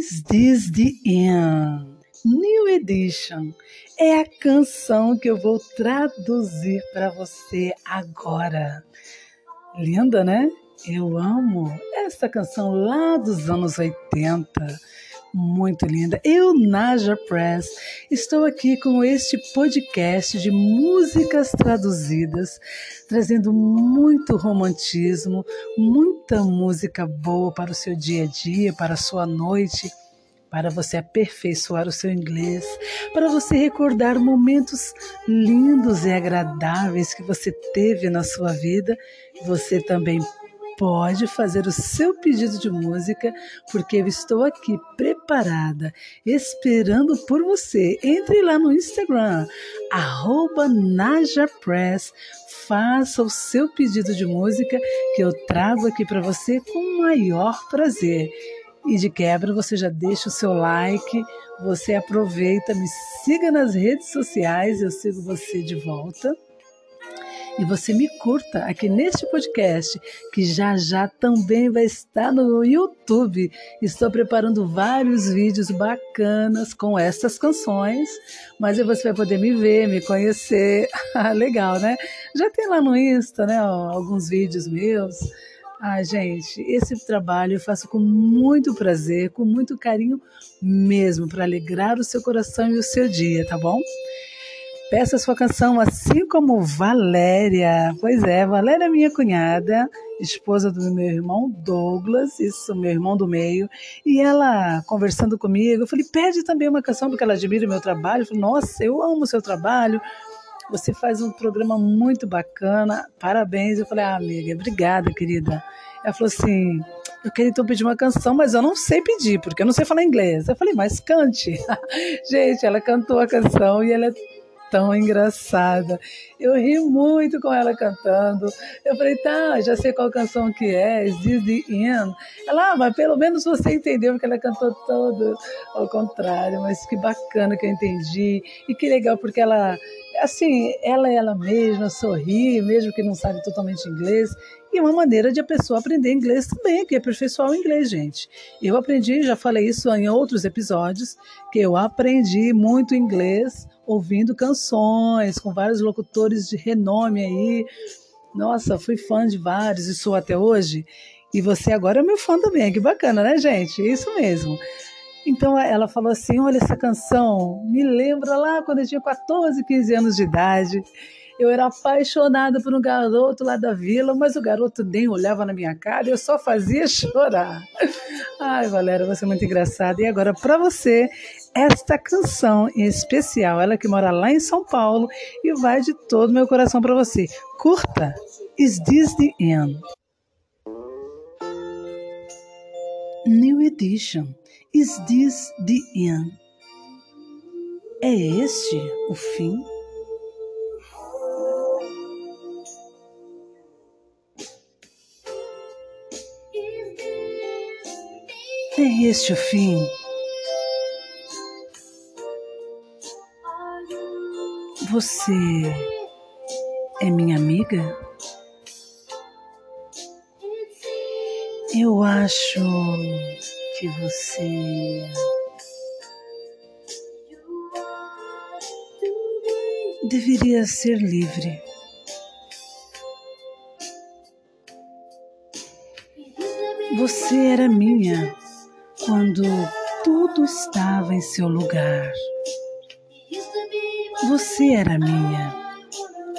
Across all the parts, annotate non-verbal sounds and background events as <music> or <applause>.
This the End? New Edition é a canção que eu vou traduzir para você agora. Linda, né? Eu amo essa canção lá dos anos 80 muito linda. Eu, Naja Press, estou aqui com este podcast de músicas traduzidas, trazendo muito romantismo, muita música boa para o seu dia a dia, para a sua noite para você aperfeiçoar o seu inglês, para você recordar momentos lindos e agradáveis que você teve na sua vida. Você também pode fazer o seu pedido de música, porque eu estou aqui preparada, esperando por você. Entre lá no Instagram, NajaPress, faça o seu pedido de música que eu trago aqui para você com o maior prazer. E de quebra, você já deixa o seu like, você aproveita, me siga nas redes sociais, eu sigo você de volta e você me curta aqui neste podcast, que já já também vai estar no YouTube. Estou preparando vários vídeos bacanas com estas canções, mas você vai poder me ver, me conhecer. <laughs> Legal, né? Já tem lá no Insta, né, alguns vídeos meus. Ah, gente, esse trabalho eu faço com muito prazer, com muito carinho mesmo, para alegrar o seu coração e o seu dia, tá bom? Peça sua canção, assim como Valéria. Pois é, Valéria é minha cunhada, esposa do meu irmão Douglas, isso, meu irmão do meio. E ela, conversando comigo, eu falei, pede também uma canção, porque ela admira o meu trabalho. Eu falei, nossa, eu amo o seu trabalho. Você faz um programa muito bacana, parabéns. Eu falei, ah, amiga, obrigada, querida. Ela falou assim: eu queria então pedir uma canção, mas eu não sei pedir, porque eu não sei falar inglês. Eu falei, mas cante. <laughs> Gente, ela cantou a canção e ela é tão engraçada. Eu ri muito com ela cantando. Eu falei, tá, já sei qual canção que é, Is This The End? Ela, ah, mas pelo menos você entendeu, porque ela cantou todo ao contrário, mas que bacana que eu entendi. E que legal, porque ela, assim, ela é ela mesma, sorri, mesmo que não sabe totalmente inglês. E uma maneira de a pessoa aprender inglês também, que é aperfeiçoar o inglês, gente. Eu aprendi, já falei isso em outros episódios, que eu aprendi muito inglês ouvindo canções com vários locutores de renome aí. Nossa, fui fã de vários e sou até hoje. E você agora é meu fã também, que bacana, né, gente? Isso mesmo. Então ela falou assim: olha, essa canção me lembra lá quando eu tinha 14, 15 anos de idade. Eu era apaixonada por um garoto lá da vila, mas o garoto nem olhava na minha cara e eu só fazia chorar. Ai, Valéria, você é muito engraçada. E agora, para você, esta canção em especial, ela que mora lá em São Paulo e vai de todo meu coração para você. Curta! Is this the end? New edition. Is this the end? É este o fim? É este o fim? Você é minha amiga? Eu acho que você deveria ser livre. Você era minha quando tudo estava em seu lugar. Você era minha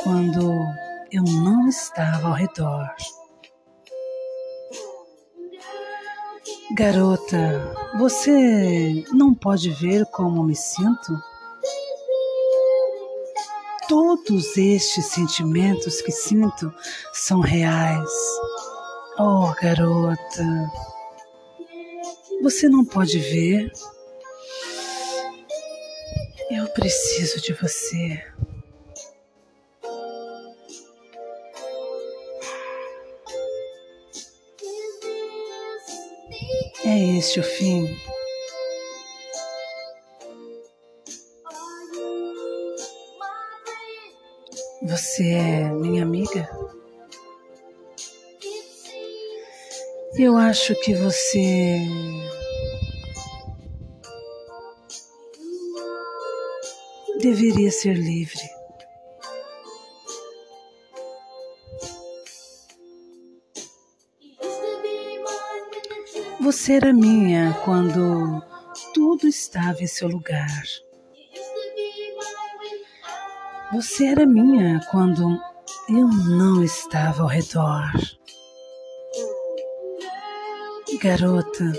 quando eu não estava ao redor. Garota, você não pode ver como me sinto? Todos estes sentimentos que sinto são reais. Oh, garota, você não pode ver? Eu preciso de você. É este o fim. Você é minha amiga? Eu acho que você. deveria ser livre. Você era minha quando tudo estava em seu lugar. Você era minha quando eu não estava ao redor. Garota,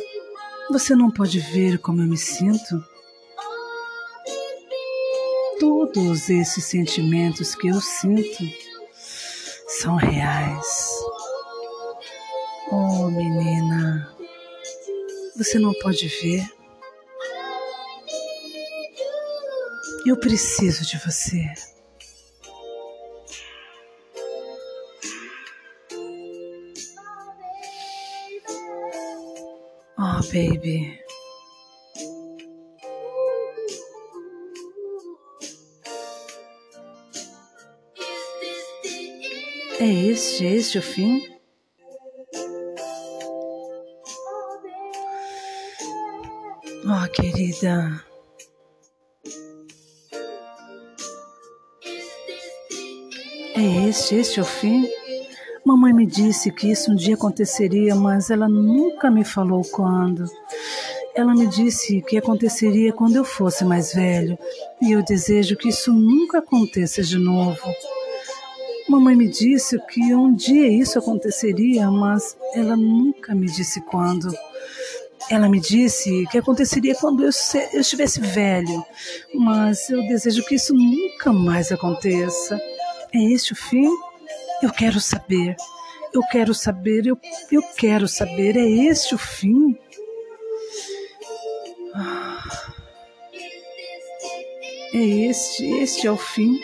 você não pode ver como eu me sinto? Todos esses sentimentos que eu sinto são reais. Oh, menina, você não pode ver? Eu preciso de você. Oh, baby. É este, é este o fim? Oh, querida. É este, este o fim? Mamãe me disse que isso um dia aconteceria, mas ela nunca me falou quando. Ela me disse que aconteceria quando eu fosse mais velho, e eu desejo que isso nunca aconteça de novo. Mamãe me disse que um dia isso aconteceria, mas ela nunca me disse quando. Ela me disse que aconteceria quando eu, eu estivesse velho, mas eu desejo que isso nunca mais aconteça. É este o fim? Eu quero saber. Eu quero saber, eu, eu quero saber. É este o fim? Ah. É este, este é o fim.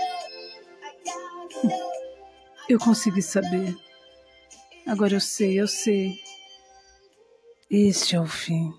Eu consegui saber. Agora eu sei, eu sei. Este é o fim.